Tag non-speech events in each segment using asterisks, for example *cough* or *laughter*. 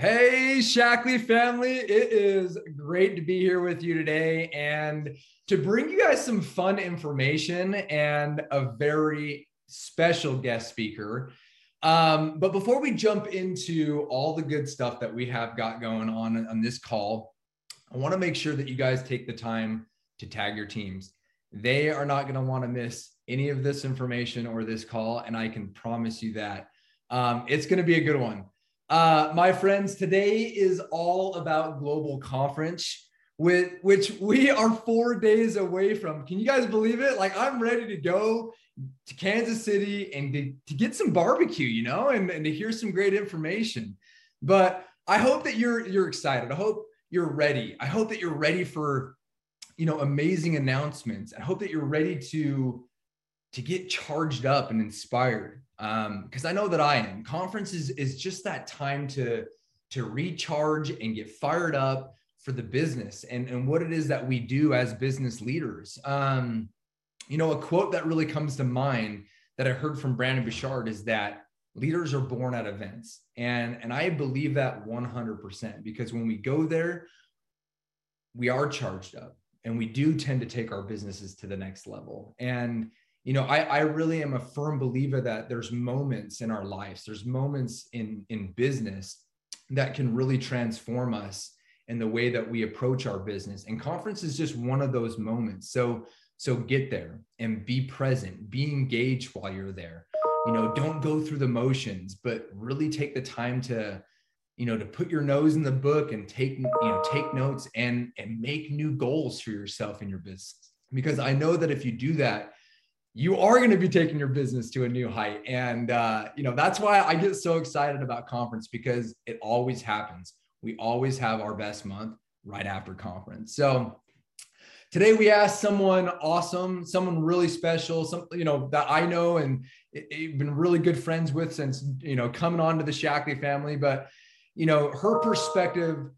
Hey, Shaklee family. It is great to be here with you today and to bring you guys some fun information and a very special guest speaker. Um, but before we jump into all the good stuff that we have got going on on this call, I want to make sure that you guys take the time to tag your teams. They are not going to want to miss any of this information or this call. And I can promise you that um, it's going to be a good one. Uh, my friends, today is all about Global Conference, with which we are four days away from. Can you guys believe it? Like I'm ready to go to Kansas City and to, to get some barbecue, you know, and, and to hear some great information. But I hope that you're you're excited. I hope you're ready. I hope that you're ready for you know amazing announcements. I hope that you're ready to to get charged up and inspired because um, I know that I am. Conferences is is just that time to to recharge and get fired up for the business and, and what it is that we do as business leaders. Um, you know, a quote that really comes to mind that I heard from Brendon Burchard is that leaders are born at events. And, and I believe that 100% because when we go there, we are charged up and we do tend to take our businesses to the next level. And you know, I, I really am a firm believer that there's moments in our lives, there's moments in, in business that can really transform us in the way that we approach our business. And conference is just one of those moments. So, so get there and be present, be engaged while you're there. You know, don't go through the motions, but really take the time to, you know, to put your nose in the book and take, you know, take notes and and make new goals for yourself in your business. Because I know that if you do that, you are going to be taking your business to a new height. And, uh, you know, that's why I get so excited about conference because it always happens. We always have our best month right after conference. So today we asked someone awesome, someone really special, some, you know, that I know and it, been really good friends with since, you know, coming on to the Shaklee family. But, you know, her perspective,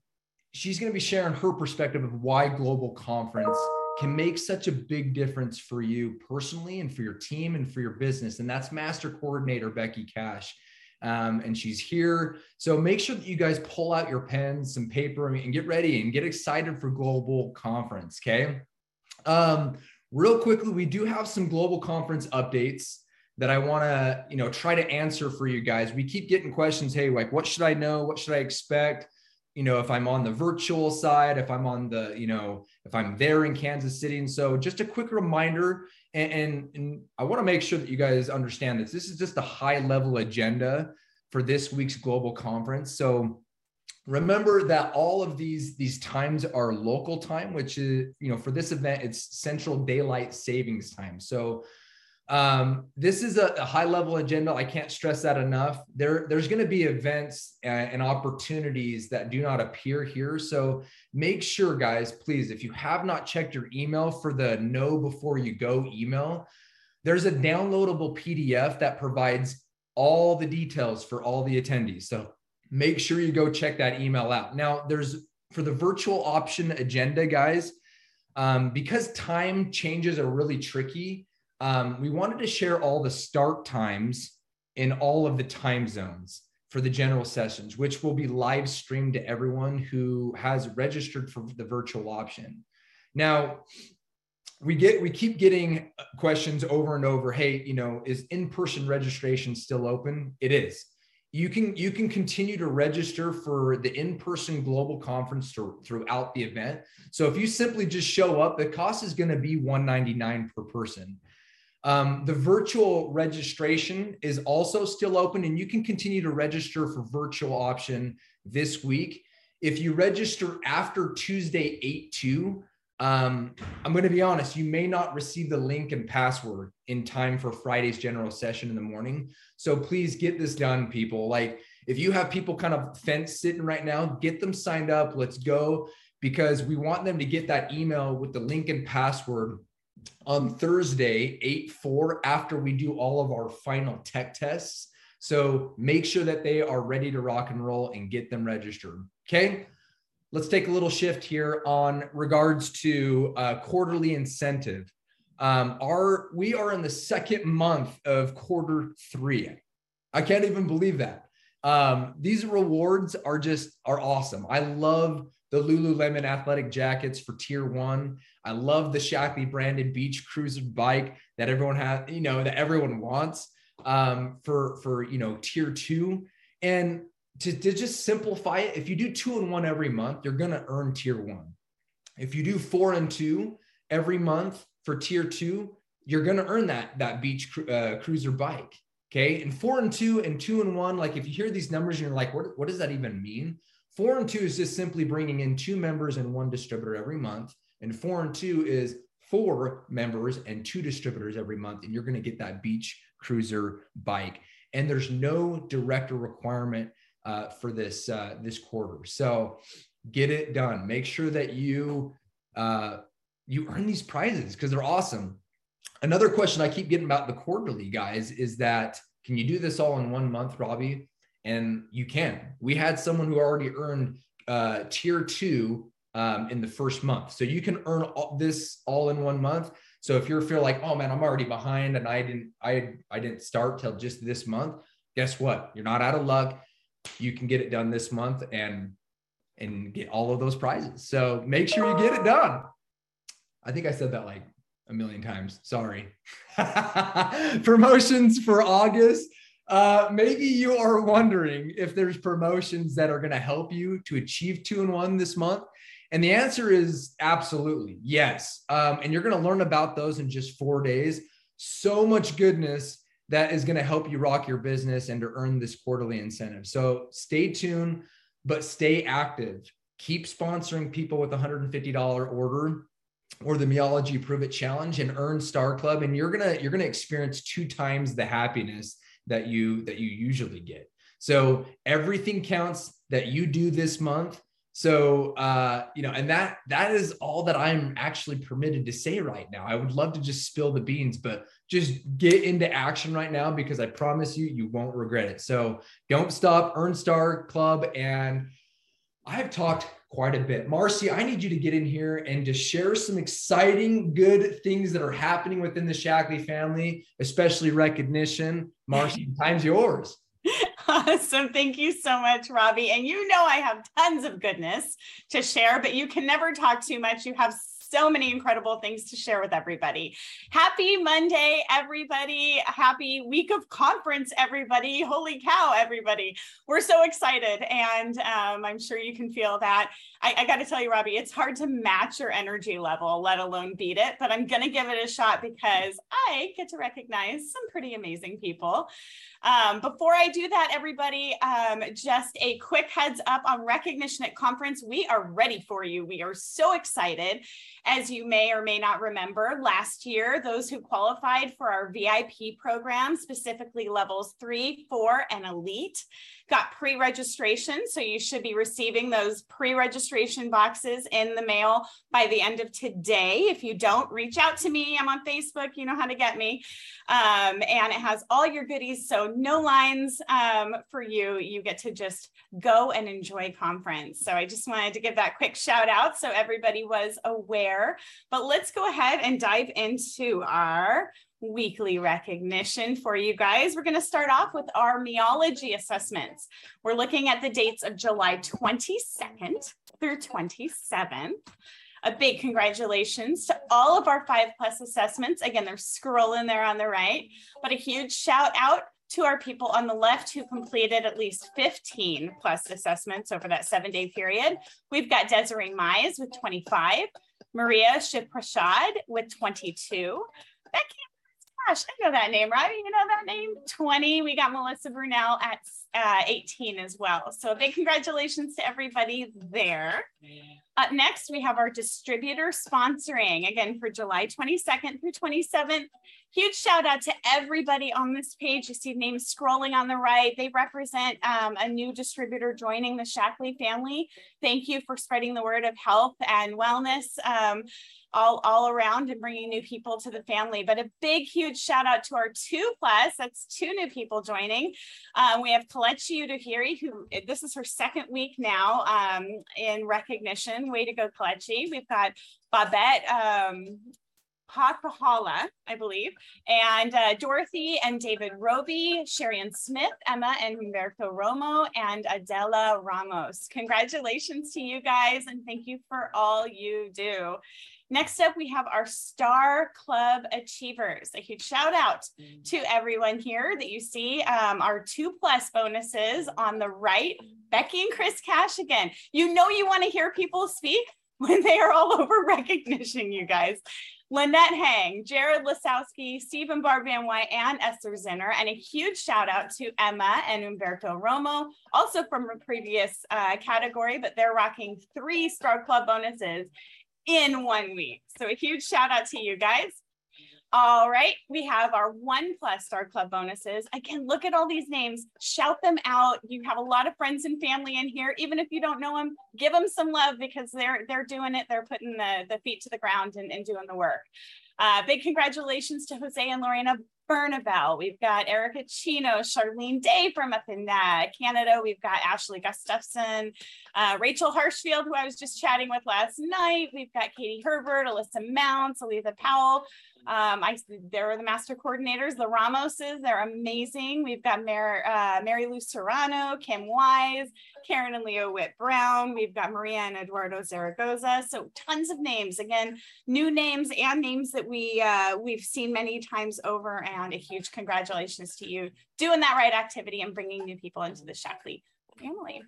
she's going to be sharing her perspective of why global conference can make such a big difference for you personally and for your team and for your business. And that's Master Coordinator Becky Cash. Um, and she's here. So make sure that you guys pull out your pens, some paper, and get ready and get excited for Global Conference. Okay. Um, real quickly, we do have some Global Conference updates that I want to, you know, try to answer for you guys. We keep getting questions. Hey, like, what should I know? What should I expect? You know if i'm on the virtual side if i'm on the you know if i'm there in kansas city. And so just a quick reminder and, and, and i want to make sure that you guys understand this. This is just a high level agenda for this week's global conference. So remember that all of these these times are local time which is you know for this event it's central daylight savings time. So um, this is a, a, high level agenda. I can't stress that enough. There, there's going to be events and, and opportunities that do not appear here. So make sure, guys, please, if you have not checked your email for the know before you go email, there's a downloadable PDF that provides all the details for all the attendees. So make sure you go check that email out. Now, there's for the virtual option agenda, guys, um, because time changes are really tricky um, we wanted to share all the start times in all of the time zones for the general sessions, which will be live streamed to everyone who has registered for the virtual option. Now, we get we keep getting questions over and over. Hey, you know, is in-person registration still open? It is. You can you can continue to register for the in-person global conference to, throughout the event. So if you simply just show up, the cost is going to be 199 per person. Um, the virtual registration is also still open, and you can continue to register for virtual option this week. If you register after Tuesday 8 2, um, I'm going to be honest, you may not receive the link and password in time for Friday's general session in the morning. So please get this done, people. Like, if you have people kind of fence sitting right now, get them signed up. Let's go because we want them to get that email with the link and password on Thursday, 8 4, after we do all of our final tech tests. So make sure that they are ready to rock and roll and get them registered. Okay. Let's take a little shift here on regards to uh, quarterly incentive. Um, our we are in the second month of quarter three. I can't even believe that. Um, these rewards are just are awesome. I love the Lululemon athletic jackets for tier one. I love the Shaklee branded beach cruiser bike that everyone has, you know, that everyone wants um, for for you know tier two. And to, to just simplify it, if you do two and one every month, you're gonna earn tier one. If you do four and two every month for tier two, you're gonna earn that that beach uh, cruiser bike. Okay, and four and two and two and one, like if you hear these numbers and you're like, what, what does that even mean? Four and two is just simply bringing in two members and one distributor every month. And four and two is four members and two distributors every month. And you're going to get that beach cruiser bike. And there's no director requirement uh, for this uh, this quarter. So get it done. Make sure that you uh, you earn these prizes because they're awesome. Another question I keep getting about the quarterly guys is that can you do this all in one month, Robbie? And you can. We had someone who already earned uh, tier two um, in the first month, so you can earn all, this all in one month. So if you're feel like, oh man, I'm already behind and I didn't, I I didn't start till just this month. Guess what? You're not out of luck. You can get it done this month and and get all of those prizes. So make sure you get it done. I think I said that like a million times. Sorry. *laughs* Promotions for August. Uh, maybe you are wondering if there's promotions that are going to help you to achieve two and one this month. And the answer is absolutely yes. Um, and you're going to learn about those in just four days. So much goodness that is going to help you rock your business and to earn this quarterly incentive. So stay tuned, but stay active. Keep sponsoring people with a $150 order or the Meology Prove It Challenge and earn Star Club. And you're gonna you're gonna experience two times the happiness that you that you usually get. So everything counts that you do this month. So uh, you know, and that that is all that I'm actually permitted to say right now. I would love to just spill the beans, but just get into action right now because I promise you, you won't regret it. So don't stop, Earn Star Club, and I've talked quite a bit. Marcy, I need you to get in here and to share some exciting, good things that are happening within the Shaklee family, especially recognition. Marcy, time's yours. *laughs* Awesome. Thank you so much, Robbie. And you know, I have tons of goodness to share, but you can never talk too much. You have so many incredible things to share with everybody. Happy Monday, everybody. Happy week of conference, everybody. Holy cow, everybody. We're so excited. And um, I'm sure you can feel that. I, I got to tell you, Robbie, it's hard to match your energy level, let alone beat it. But I'm going to give it a shot because I get to recognize some pretty amazing people. Um, before I do that, everybody, um, just a quick heads up on Recognition at Conference. We are ready for you. We are so excited. As you may or may not remember, last year, those who qualified for our VIP program, specifically levels three, four, and elite, got pre-registration. So you should be receiving those pre-registration boxes in the mail by the end of today. If you don't, reach out to me. I'm on Facebook. You know how to get me. Um, and it has all your goodies. So no lines um, for you. You get to just go and enjoy conference. So I just wanted to give that quick shout out so everybody was aware. But let's go ahead and dive into our weekly recognition for you guys. We're going to start off with our meology assessments. We're looking at the dates of July 22nd through 27th. A big congratulations to all of our five plus assessments. Again, they're scrolling there on the right, but a huge shout out to our people on the left who completed at least 15 plus assessments over that seven day period. We've got Desiree Mize with 25, Maria Shiprashad with 22, Becky gosh, I know that name, right? You know that name? 20. We got Melissa Brunel at uh, 18 as well. So big congratulations to everybody there. Up next, we have our distributor sponsoring again for July 22nd through 27th. Huge shout out to everybody on this page. You see names scrolling on the right. They represent um, a new distributor joining the Shaklee family. Thank you for spreading the word of health and wellness. Um, all, all around and bringing new people to the family. But a big, huge shout out to our two plus, that's two new people joining. Um, we have Kalechi Udohiri, who this is her second week now um, in recognition. Way to go, Kalechi. We've got Babette um, Hakahala, I believe, and uh, Dorothy and David Roby, Sherian Smith, Emma and Humberto Romo, and Adela Ramos. Congratulations to you guys, and thank you for all you do. Next up, we have our Star Club Achievers. A huge shout out to everyone here that you see um, our two plus bonuses on the right. Becky and Chris Cash again. You know you want to hear people speak *laughs* when they are all over recognition, you guys. Lynette Hang, Jared Lasowski, Stephen Barban White, and Esther Zinner. And a huge shout out to Emma and Umberto Romo, also from a previous uh, category, but they're rocking three Star Club bonuses in one week. So a huge shout out to you guys. All right, we have our one plus Star Club bonuses. Again, look at all these names, shout them out. You have a lot of friends and family in here. Even if you don't know them, give them some love because they're they're doing it. They're putting the, the feet to the ground and, and doing the work. Uh, big congratulations to Jose and Lorena Bernaval. We've got Erica Chino, Charlene Day from up in uh, Canada. We've got Ashley Gustafson, uh, Rachel Harshfield, who I was just chatting with last night. We've got Katie Herbert, Alyssa Mounts, Alisa Powell. Um, I they're the master coordinators, the Ramoses. They're amazing. We've got Mar, uh, Mary Lou Serrano, Kim Wise, Karen and Leo Witt Brown. We've got Maria and Eduardo Zaragoza. So tons of names. Again, new names and names that we uh, we've seen many times over. And a huge congratulations to you doing that right activity and bringing new people into the Shaklee family.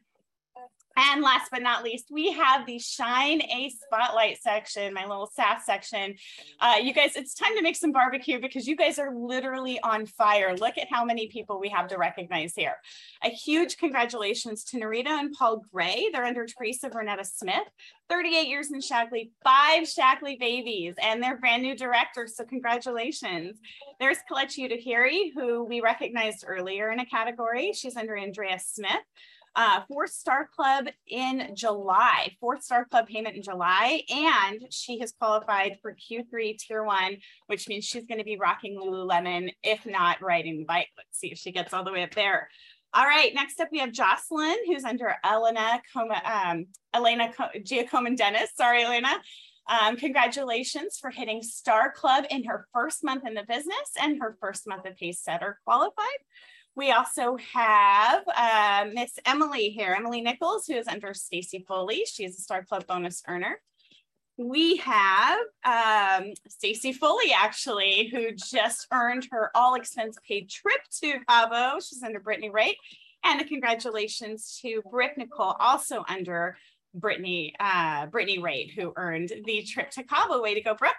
And last but not least, we have the Shine a Spotlight section, my little SAS section. Uh, you guys, it's time to make some barbecue because you guys are literally on fire. Look at how many people we have to recognize here. A huge congratulations to Narita and Paul Gray. They're under Teresa Vernetta Smith, 38 years in Shaklee, five Shaklee babies, and they're brand new directors. So congratulations. There's Kalechi Udahiri, who we recognized earlier in a category. She's under Andrea Smith uh, fourth star club in July, fourth star club payment in July. And she has qualified for Q3 tier one, which means she's going to be rocking Lululemon, if not riding the bike. Let's see if she gets all the way up there. All right, next up we have Jocelyn, who's under Elena Coma, um, Elena Giacomin Dennis. Sorry, Elena. Um, congratulations for hitting Star Club in her first month in the business and her first month of pace setter qualified. We also have uh, Miss Emily here, Emily Nichols, who is under Stacy Foley. She's a Star Club bonus earner. We have um, Stacy Foley, actually, who just earned her all expense paid trip to Cabo. She's under Brittany Wright. And a congratulations to Britt Nicole, also under Brittany, uh, Brittany Raitt, who earned the trip to Cabo. Way to go, Brooke.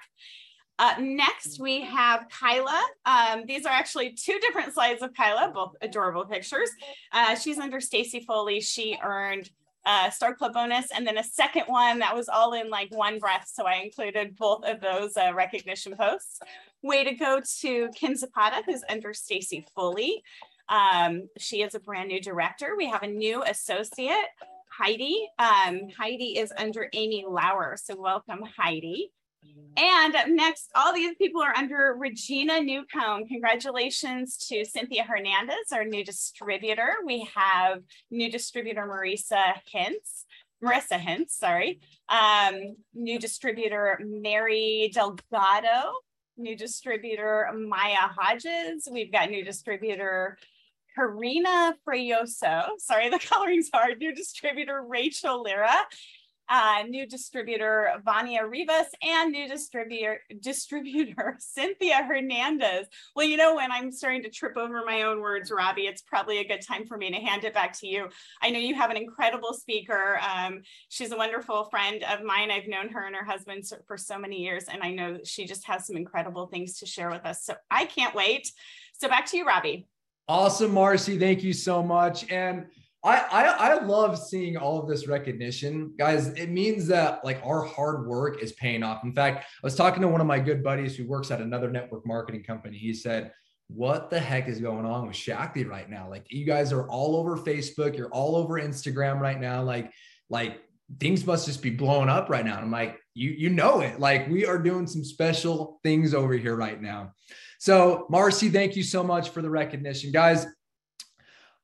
Uh, next, we have Kyla. Um, these are actually two different slides of Kyla, both adorable pictures. Uh, she's under Stacy Foley. She earned a Star Club bonus and then a second one that was all in like one breath. So I included both of those uh, recognition posts. Way to go to Kim Zapata, who's under Stacy Foley. Um, she is a brand new director. We have a new associate, Heidi. Um, Heidi is under Amy Lauer. So welcome, Heidi. And up next, all these people are under Regina Newcomb. Congratulations to Cynthia Hernandez, our new distributor. We have new distributor Marisa Hintz, Marissa Hintz, sorry. Um, new distributor Mary Delgado, new distributor Maya Hodges. We've got new distributor Karina Freyoso. Sorry, *laughs* the coloring's hard. New distributor Rachel Lira uh, new distributor Vania Rivas and new distributor *laughs* distributor Cynthia Hernandez. Well, you know when I'm starting to trip over my own words, Robbie, it's probably a good time for me to hand it back to you. I know you have an incredible speaker. Um, she's a wonderful friend of mine. I've known her and her husband for so many years, and I know she just has some incredible things to share with us. So I can't wait. So back to you, Robbie. Awesome, Marcy. Thank you so much. And I, I, I love seeing all of this recognition, guys. It means that like our hard work is paying off. In fact, I was talking to one of my good buddies who works at another network marketing company. He said, "What the heck is going on with Shaklee right now? Like you guys are all over Facebook, you're all over Instagram right now. Like like things must just be blowing up right now." And I'm like, "You you know it. Like we are doing some special things over here right now." So, Marcy, thank you so much for the recognition, guys.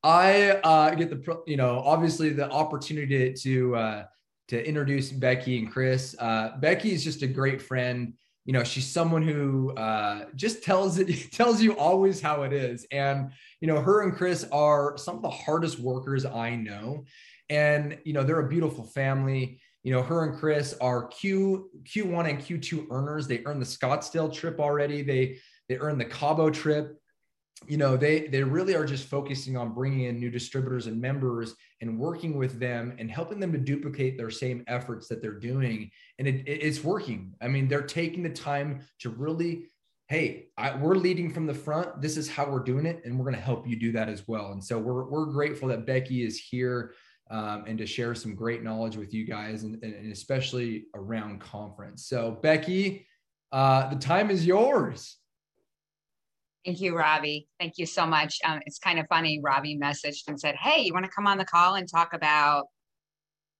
I uh, get the you know obviously the opportunity to uh, to introduce Becky and Chris. Uh, Becky is just a great friend. you know she's someone who uh, just tells it *laughs* tells you always how it is. And you know her and chris are some of the hardest workers i know. And you know they're a beautiful family. You know her and chris are q q1 and q2 earners. They earned the scottsdale trip already. They they earned the cabo trip you know they they really are just focusing on bringing in new distributors and members and working with them and helping them to duplicate their same efforts that they're doing. And it, it's working. I mean they're taking the time to really hey I, we're leading from the front. This is how we're doing it and we're going to help you do that as well. And so we're, we're grateful that becky is here um, and to share some great knowledge with you guys and, and especially around conference. So becky uh, the time is yours Thank you, Robbie. Thank you so much. Um, it's kind of funny. Robbie messaged and said, Hey, you want to come on the call and talk about?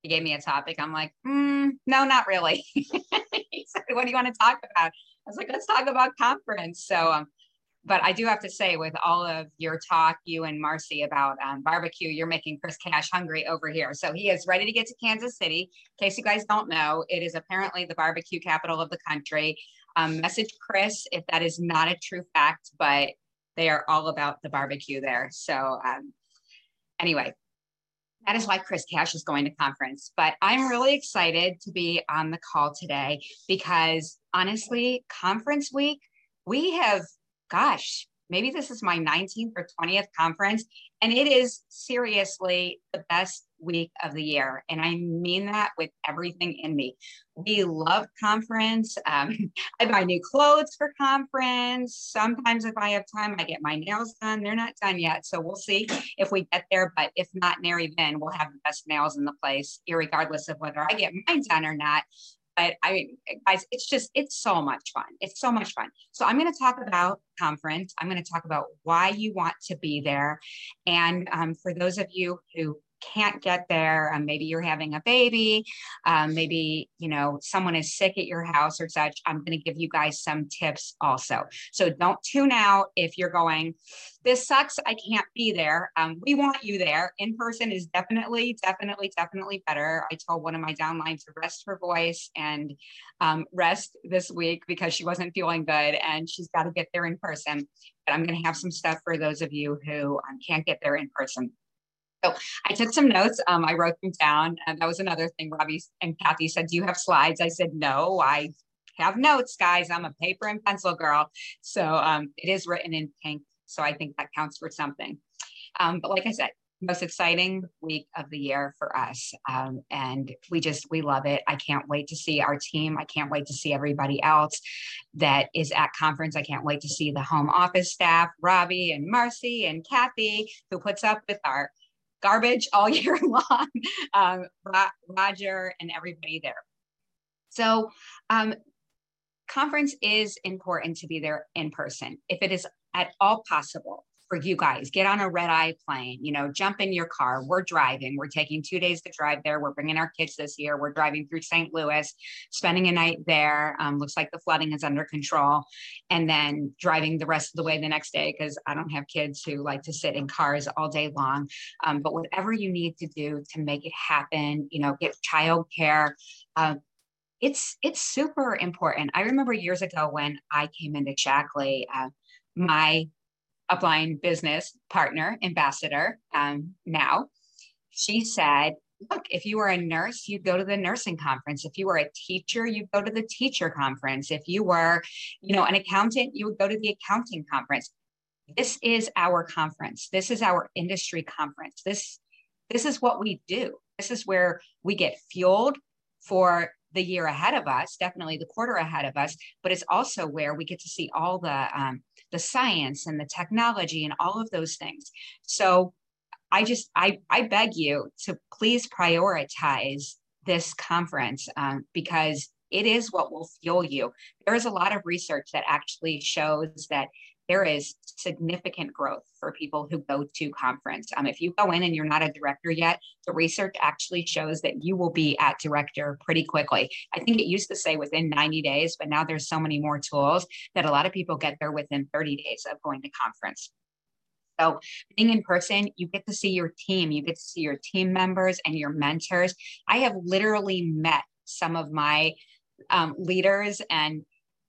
He gave me a topic. I'm like, mm, No, not really. *laughs* he said, What do you want to talk about? I was like, Let's talk about conference. So, um, but I do have to say, with all of your talk, you and Marcy about um, barbecue, you're making Chris Cash hungry over here. So he is ready to get to Kansas City. In case you guys don't know, it is apparently the barbecue capital of the country. Um, message Chris if that is not a true fact, but they are all about the barbecue there. So, um, anyway, that is why Chris Cash is going to conference. But I'm really excited to be on the call today because honestly, conference week, we have, gosh, maybe this is my 19th or 20th conference, and it is seriously the best week of the year. And I mean that with everything in me. We love conference. Um, *laughs* I buy new clothes for conference. Sometimes, if I have time, I get my nails done. They're not done yet. So we'll see if we get there. But if not, nary then we'll have the best nails in the place, regardless of whether I get mine done or not but I mean, guys, it's just, it's so much fun. It's so much fun. So I'm going to talk about conference. I'm going to talk about why you want to be there. And um, for those of you who can't get there um, maybe you're having a baby um, maybe you know someone is sick at your house or such i'm going to give you guys some tips also. So don't tune out if you're going this sucks i can't be there um, we want you there. In person is definitely definitely definitely better. I told one of my downlines to rest her voice and um, rest this week because she wasn't feeling good and she's got to get there in person. But i'm going to have some stuff for those of you who um, can't get there in person so I took some notes. Um, I wrote them down. And that was another thing Robbie and Kathy said, Do you have slides? I said, No, I have notes, guys. I'm a paper and pencil girl. So um, it is written in pink. So I think that counts for something. Um, but like I said, most exciting week of the year for us. Um, and we just, we love it. I can't wait to see our team. I can't wait to see everybody else that is at conference. I can't wait to see the home office staff, Robbie and Marcy and Kathy, who puts up with our garbage all *laughs* year long, um, Roger and everybody there. So um, conference is important to be there in person. If it is at all possible, for you guys. Get on a red eye plane, you know, jump in your car. We're driving. We're taking two days to drive there. We're bringing our kids this year. We're driving through St. Louis, spending a night there. Um, looks like the flooding is under control. And then driving the rest of the way the next day because I don't have kids who like to sit in cars all day long. Um, but whatever you need to do to make it happen, you know, get childcare. Uh, it's it's super important. I remember years ago when I came into Shaklee, uh, my upline business partner, ambassador um, now, she said, look, if you were a nurse, you'd go to the nursing conference. If you were a teacher, you'd go to the teacher conference. If you were, you know, an accountant, you would go to the accounting conference. This is our conference. This is our industry conference. This this is what we do. This is where we get fueled for the year ahead of us, definitely the quarter ahead of us, but it's also where we get to see all the um, the science and the technology and all of those things. So I just I I beg you to please prioritize this conference um, because it is what will fuel you. There is a lot of research that actually shows that there is significant growth for people who go to conference. Um, if you go in and you're not a director yet, the research actually shows that you will be at director pretty quickly. I think it used to say within 90 days, but now there's so many more tools that a lot of people get there within 30 days of going to conference. So, being in person, you get to see your team, you get to see your team members and your mentors. I have literally met some of my um, leaders and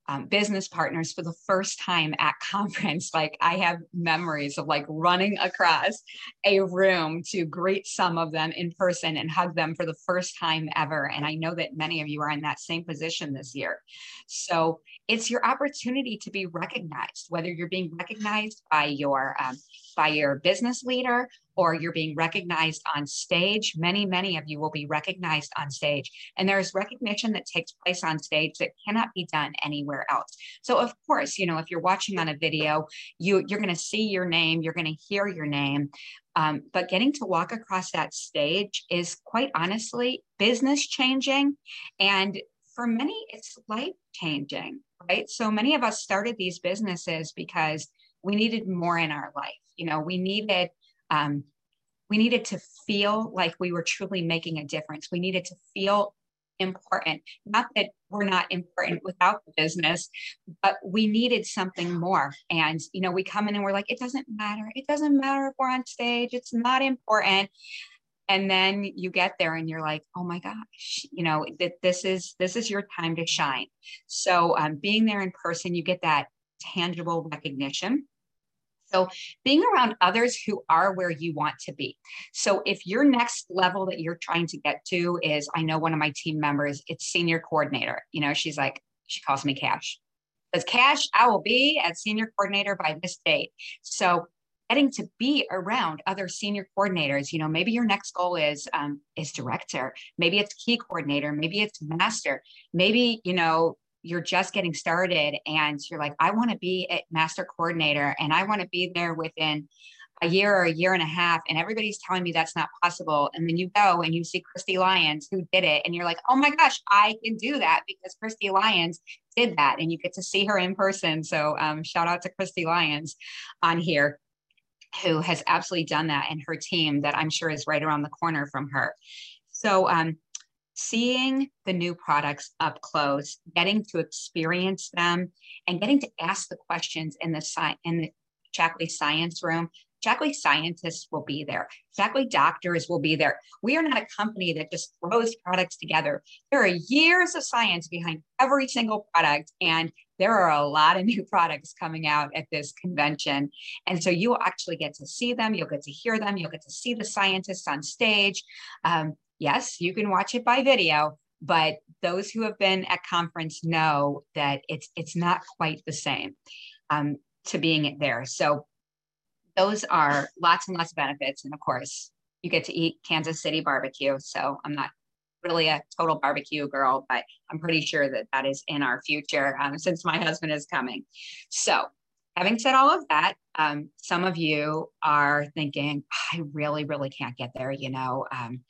um, business partners for the first time at *laughs* conference. Like I have memories of like running across a room to greet some of them in person and hug them for the first time ever. And I know that many of you are in that same position this year. So it's your opportunity to be recognized, whether you're being recognized by your um, by your business leader or you're being recognized on stage. Many, many of you will be recognized on stage. And there's recognition that takes place on stage that cannot be done anywhere else. So of course, you know, if you're watching on a video, you you're going to see your name, you're going to hear your name. Um, but getting to walk across that stage is quite honestly business changing. And for many, it's life changing, right? So many of us started these businesses because we needed more in our life. You know, we needed um, we needed to feel like we were truly making a difference. We needed to feel important. Not that we're not important without the business, but we needed something more. And, you know, we come in and we're like, it doesn't matter. It doesn't matter if we're on stage, it's not important. And then you get there and you're like, oh my gosh, you know, that this is this is your time to shine. So um, being there in person, you get that tangible recognition. So being around others who are where you want to be. So if your next level that you're trying to get to is, I know one of my team members, it's senior coordinator. You know, she's like, she calls me Cash. Says Cash, I will be at senior coordinator by this date. So getting to be around other senior coordinators you know maybe your next goal is um, is director maybe it's key coordinator maybe it's master maybe you know you're just getting started and you're like, I want to be a master coordinator and I want to be there within a year or a year and a half. And everybody's telling me that's not possible. And then you go and you see Christy Lyons who did it. And you're like, oh my gosh, I can do that because Christy Lyons did that. And you get to see her in person. So um, shout out to Christy Lyons on here who has absolutely done that and her team that I'm sure is right around the corner from her. So um, seeing the new products up close, getting to experience them, and getting to ask the questions in the sci- in the Shaklee Science Room. Shaklee scientists will be there. Shaklee doctors will be there. We are not a company that just throws products together. There are years of science behind every single product, and there are a lot of *laughs* new products coming out at this convention. And so you will actually get to see them, you'll get to hear them, you'll get to see the scientists on stage. Um, yes, you can watch it by video, but those who have been at conference know that it's it's not quite the same um, to being there. So those are lots and lots of benefits, and of course, you get to eat Kansas City barbecue. So I'm not really a total barbecue girl, but I'm pretty sure that that is in our future um, since my husband is coming. So having said all of that, um, some of you are thinking, I really, really can't get there. You know, um,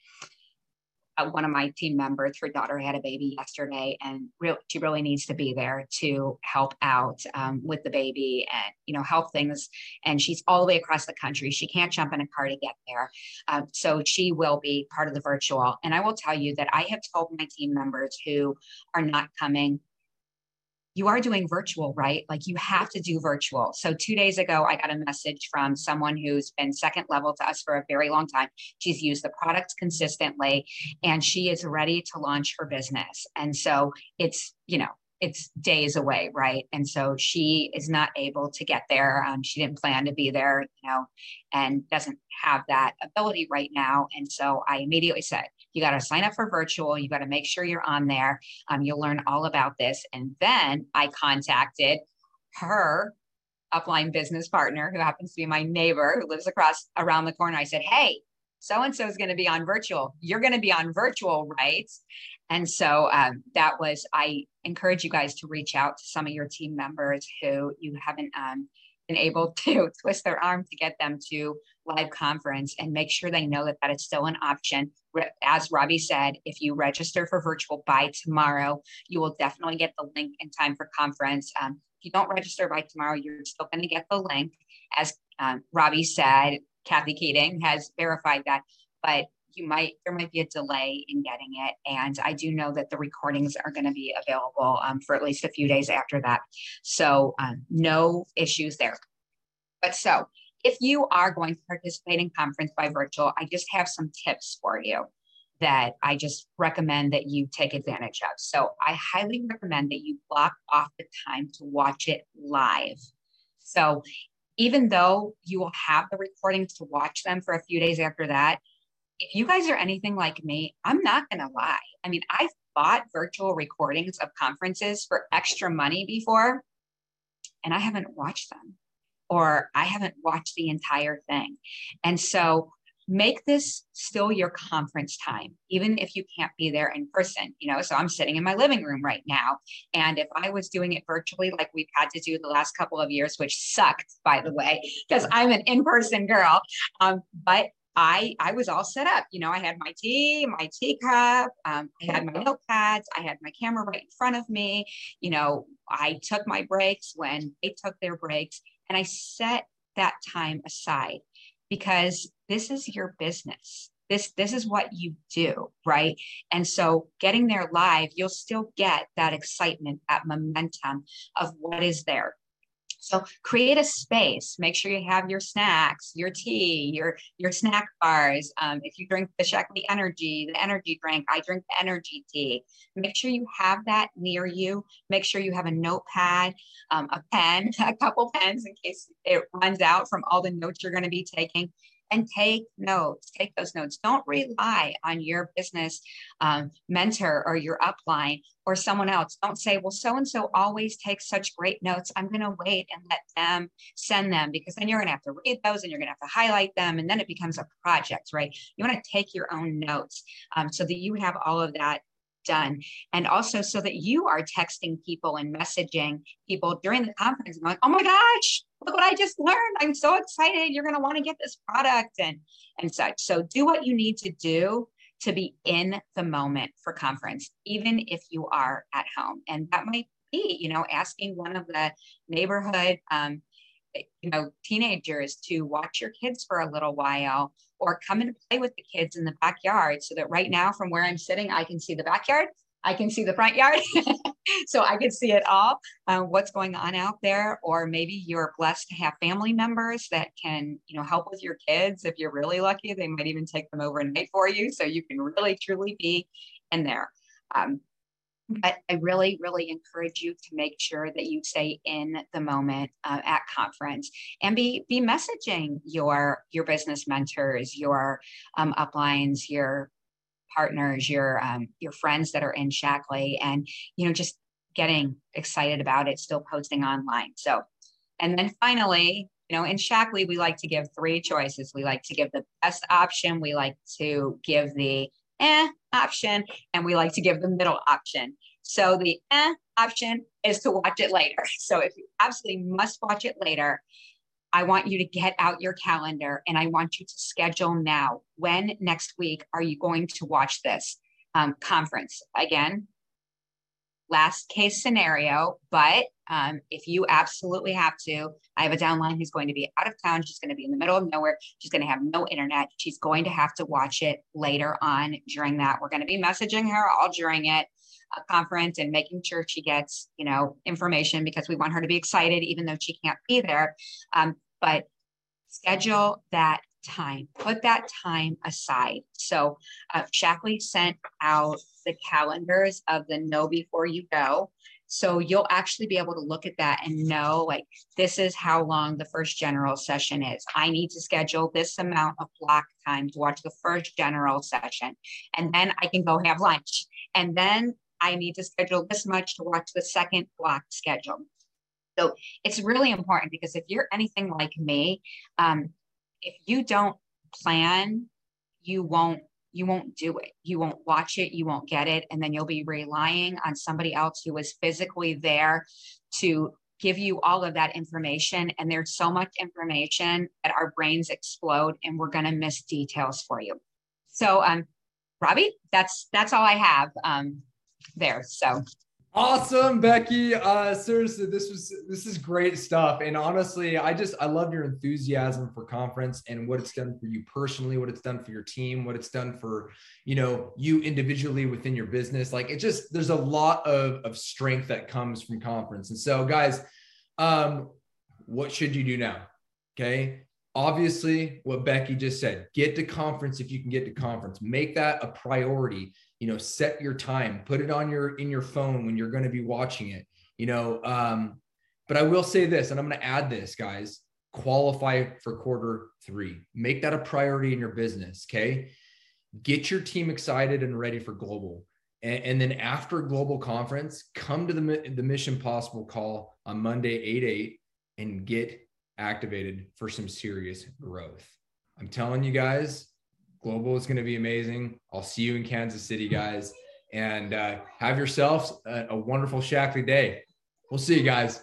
one of my team members, her daughter had a baby yesterday, and real, she really needs to be there to help out um, with the baby and you know help things. And she's all the way across the country. She can't jump in a car to get there, um, so she will be part of the virtual. And I will tell you that I have told my team members who are not coming you are doing virtual, right? Like you have to do virtual. So two days ago, I got a message from someone who's been second level to us for a very long time. She's used the products consistently and she is ready to launch her business. And so it's, you know, it's days away, right? And so she is not able to get there. Um, she didn't plan to be there, you know, and doesn't have that ability right now. And so I immediately said, you got to sign up for virtual. You got to make sure you're on there. Um, you'll learn all about this. And then I contacted her upline business partner, who happens to be my neighbor who lives across around the corner. I said, hey, so and so is going to be on virtual. You're going to be on virtual, right? And so um, that was, I encourage you guys to reach out to some of your team members who you haven't um, been able *laughs* to twist their arm to get them to live conference and make sure they know that that is still an option. As Robbie said, if you register for virtual by tomorrow, you will definitely get the link in time for conference. Um, if you don't register by tomorrow, you're still going to get the link. As um, Robbie said, Kathy Keating has verified that, but you might there might be a delay in getting it and i do know that the recordings are going to be available um, for at least a few days after that so um, no issues there but so if you are going to participate in conference by virtual i just have some tips for you that I just recommend that you take advantage of. So I highly recommend that you block off the time to watch it live. So even though you will have the recordings to watch them for a few days after that, if you guys are anything like me, I'm not going to lie. I mean, I've bought virtual recordings of conferences for extra money before, and I haven't watched them or I haven't watched the entire thing. And so make this still your conference time, even if you can't be there in person. You know, so I'm sitting in my living room right now. And if I was doing it virtually, like we've had to do the last couple of years, which sucked, by the way, because I'm an in person girl. Um, but I I was all set up. You know, I had my tea, my teacup, um, I had my notepads, I had my camera right in front of me. You know, I took my breaks when they took their breaks, and I set that time aside because this is your business. This, this is what you do, right? And so getting there live, you'll still get that excitement, that momentum of what is there. So create a space. Make sure you have your snacks, your tea, your your snack bars. Um, if you drink the Shaklee Energy, the energy drink, I drink the energy tea. Make sure you have that near you. Make sure you have a notepad, um, a pen, *laughs* a couple pens in case it runs out from all the notes you're going to be taking and take notes. Take those notes. Don't rely on your business um, mentor or your upline or someone else. Don't say, well, so and so always takes such great notes. I'm going to wait and let them send them because then you're going to have to read those and you're going to have to highlight them. And then it becomes a project, right? You want to take your own notes um, so that you have all of that done. And also so that you are texting people and messaging people during the conference like, oh my gosh, look what I just learned. I'm so excited. You're going to want to get this product and and such. So do what you need to do to be in the moment for conference, even if you are at home. And that might be, you know, asking one of the neighborhood um, you know teenagers to watch your kids for a little while or come and play with the kids in the backyard so that right now from where i'm sitting i can see the backyard i can see the front yard *laughs* so i can see it all uh, what's going on out there or maybe you're blessed to have family members that can you know help with your kids. If you're really lucky they might even take them overnight for you so you can really truly be in there. Um, but I really, really encourage you to make sure that you stay in the moment uh, at conference and be be messaging your your business mentors, your um, uplines, your partners, your um, your friends that are in Shaklee, and you know just getting excited about it, still posting online. So, and then finally, you know, in Shaklee, we like to give three choices. We like to give the best option. We like to give the eh option, and we like to give the middle option. So the eh option is to watch it later. *laughs* So if you absolutely must watch it later, I want you to get out your calendar and I want you to schedule now. When next week are you going to watch this um, conference? Again, last case scenario, but um, if you absolutely have to, I have a downline who's going to be out of town. She's going to be in the middle of nowhere. She's going to have no internet. She's going to have to watch it later on during that. We're going to be messaging her all during it uh, conference and making sure she gets, you know, information because we want her to be excited, even though she can't be there. Um, but schedule that time, put that time aside. So uh, Shaklee sent out the calendars of the know before you go. So you'll actually be able to look at that and know like this is how long the first general session is. I need to schedule this amount of block time to watch the first general session. And then I can go have lunch. And then I need to schedule this much to watch the second block schedule. So it's really important because if you're anything like me, um, if you don't plan, you won't you won't do it. You won't watch it, you won't get it, and then you'll be relying on somebody else who is physically there to give you all of that information. And there's so much information that our brains explode, and we're going to miss details for you. So, um, Robbie, that's that's all I have um, there. So Awesome, Becky. Uh, seriously, this was this is great stuff. And honestly, I just I love your enthusiasm for conference and what it's done for you personally, what it's done for your team, what it's done for you know you individually within your business. Like it just there's a lot of of strength that comes from conference. And so, guys, um, what should you do now? Okay, obviously what Becky just said, get to conference if you can get to conference. Make that a priority. You know, set your time, put it on your in your phone when you're going to be watching it. You know, um, but I will say this, and I'm going to add this, guys. Qualify for quarter three. Make that a priority in your business. Okay. Get your team excited and ready for global. And, and then after global conference, come to the, the Mission Possible call on Monday, 8 8, and get activated for some serious growth. I'm telling you guys, global is going to be amazing. I'll see you in Kansas City, guys, and uh, have yourselves a, a wonderful Shaklee day. We'll see you guys.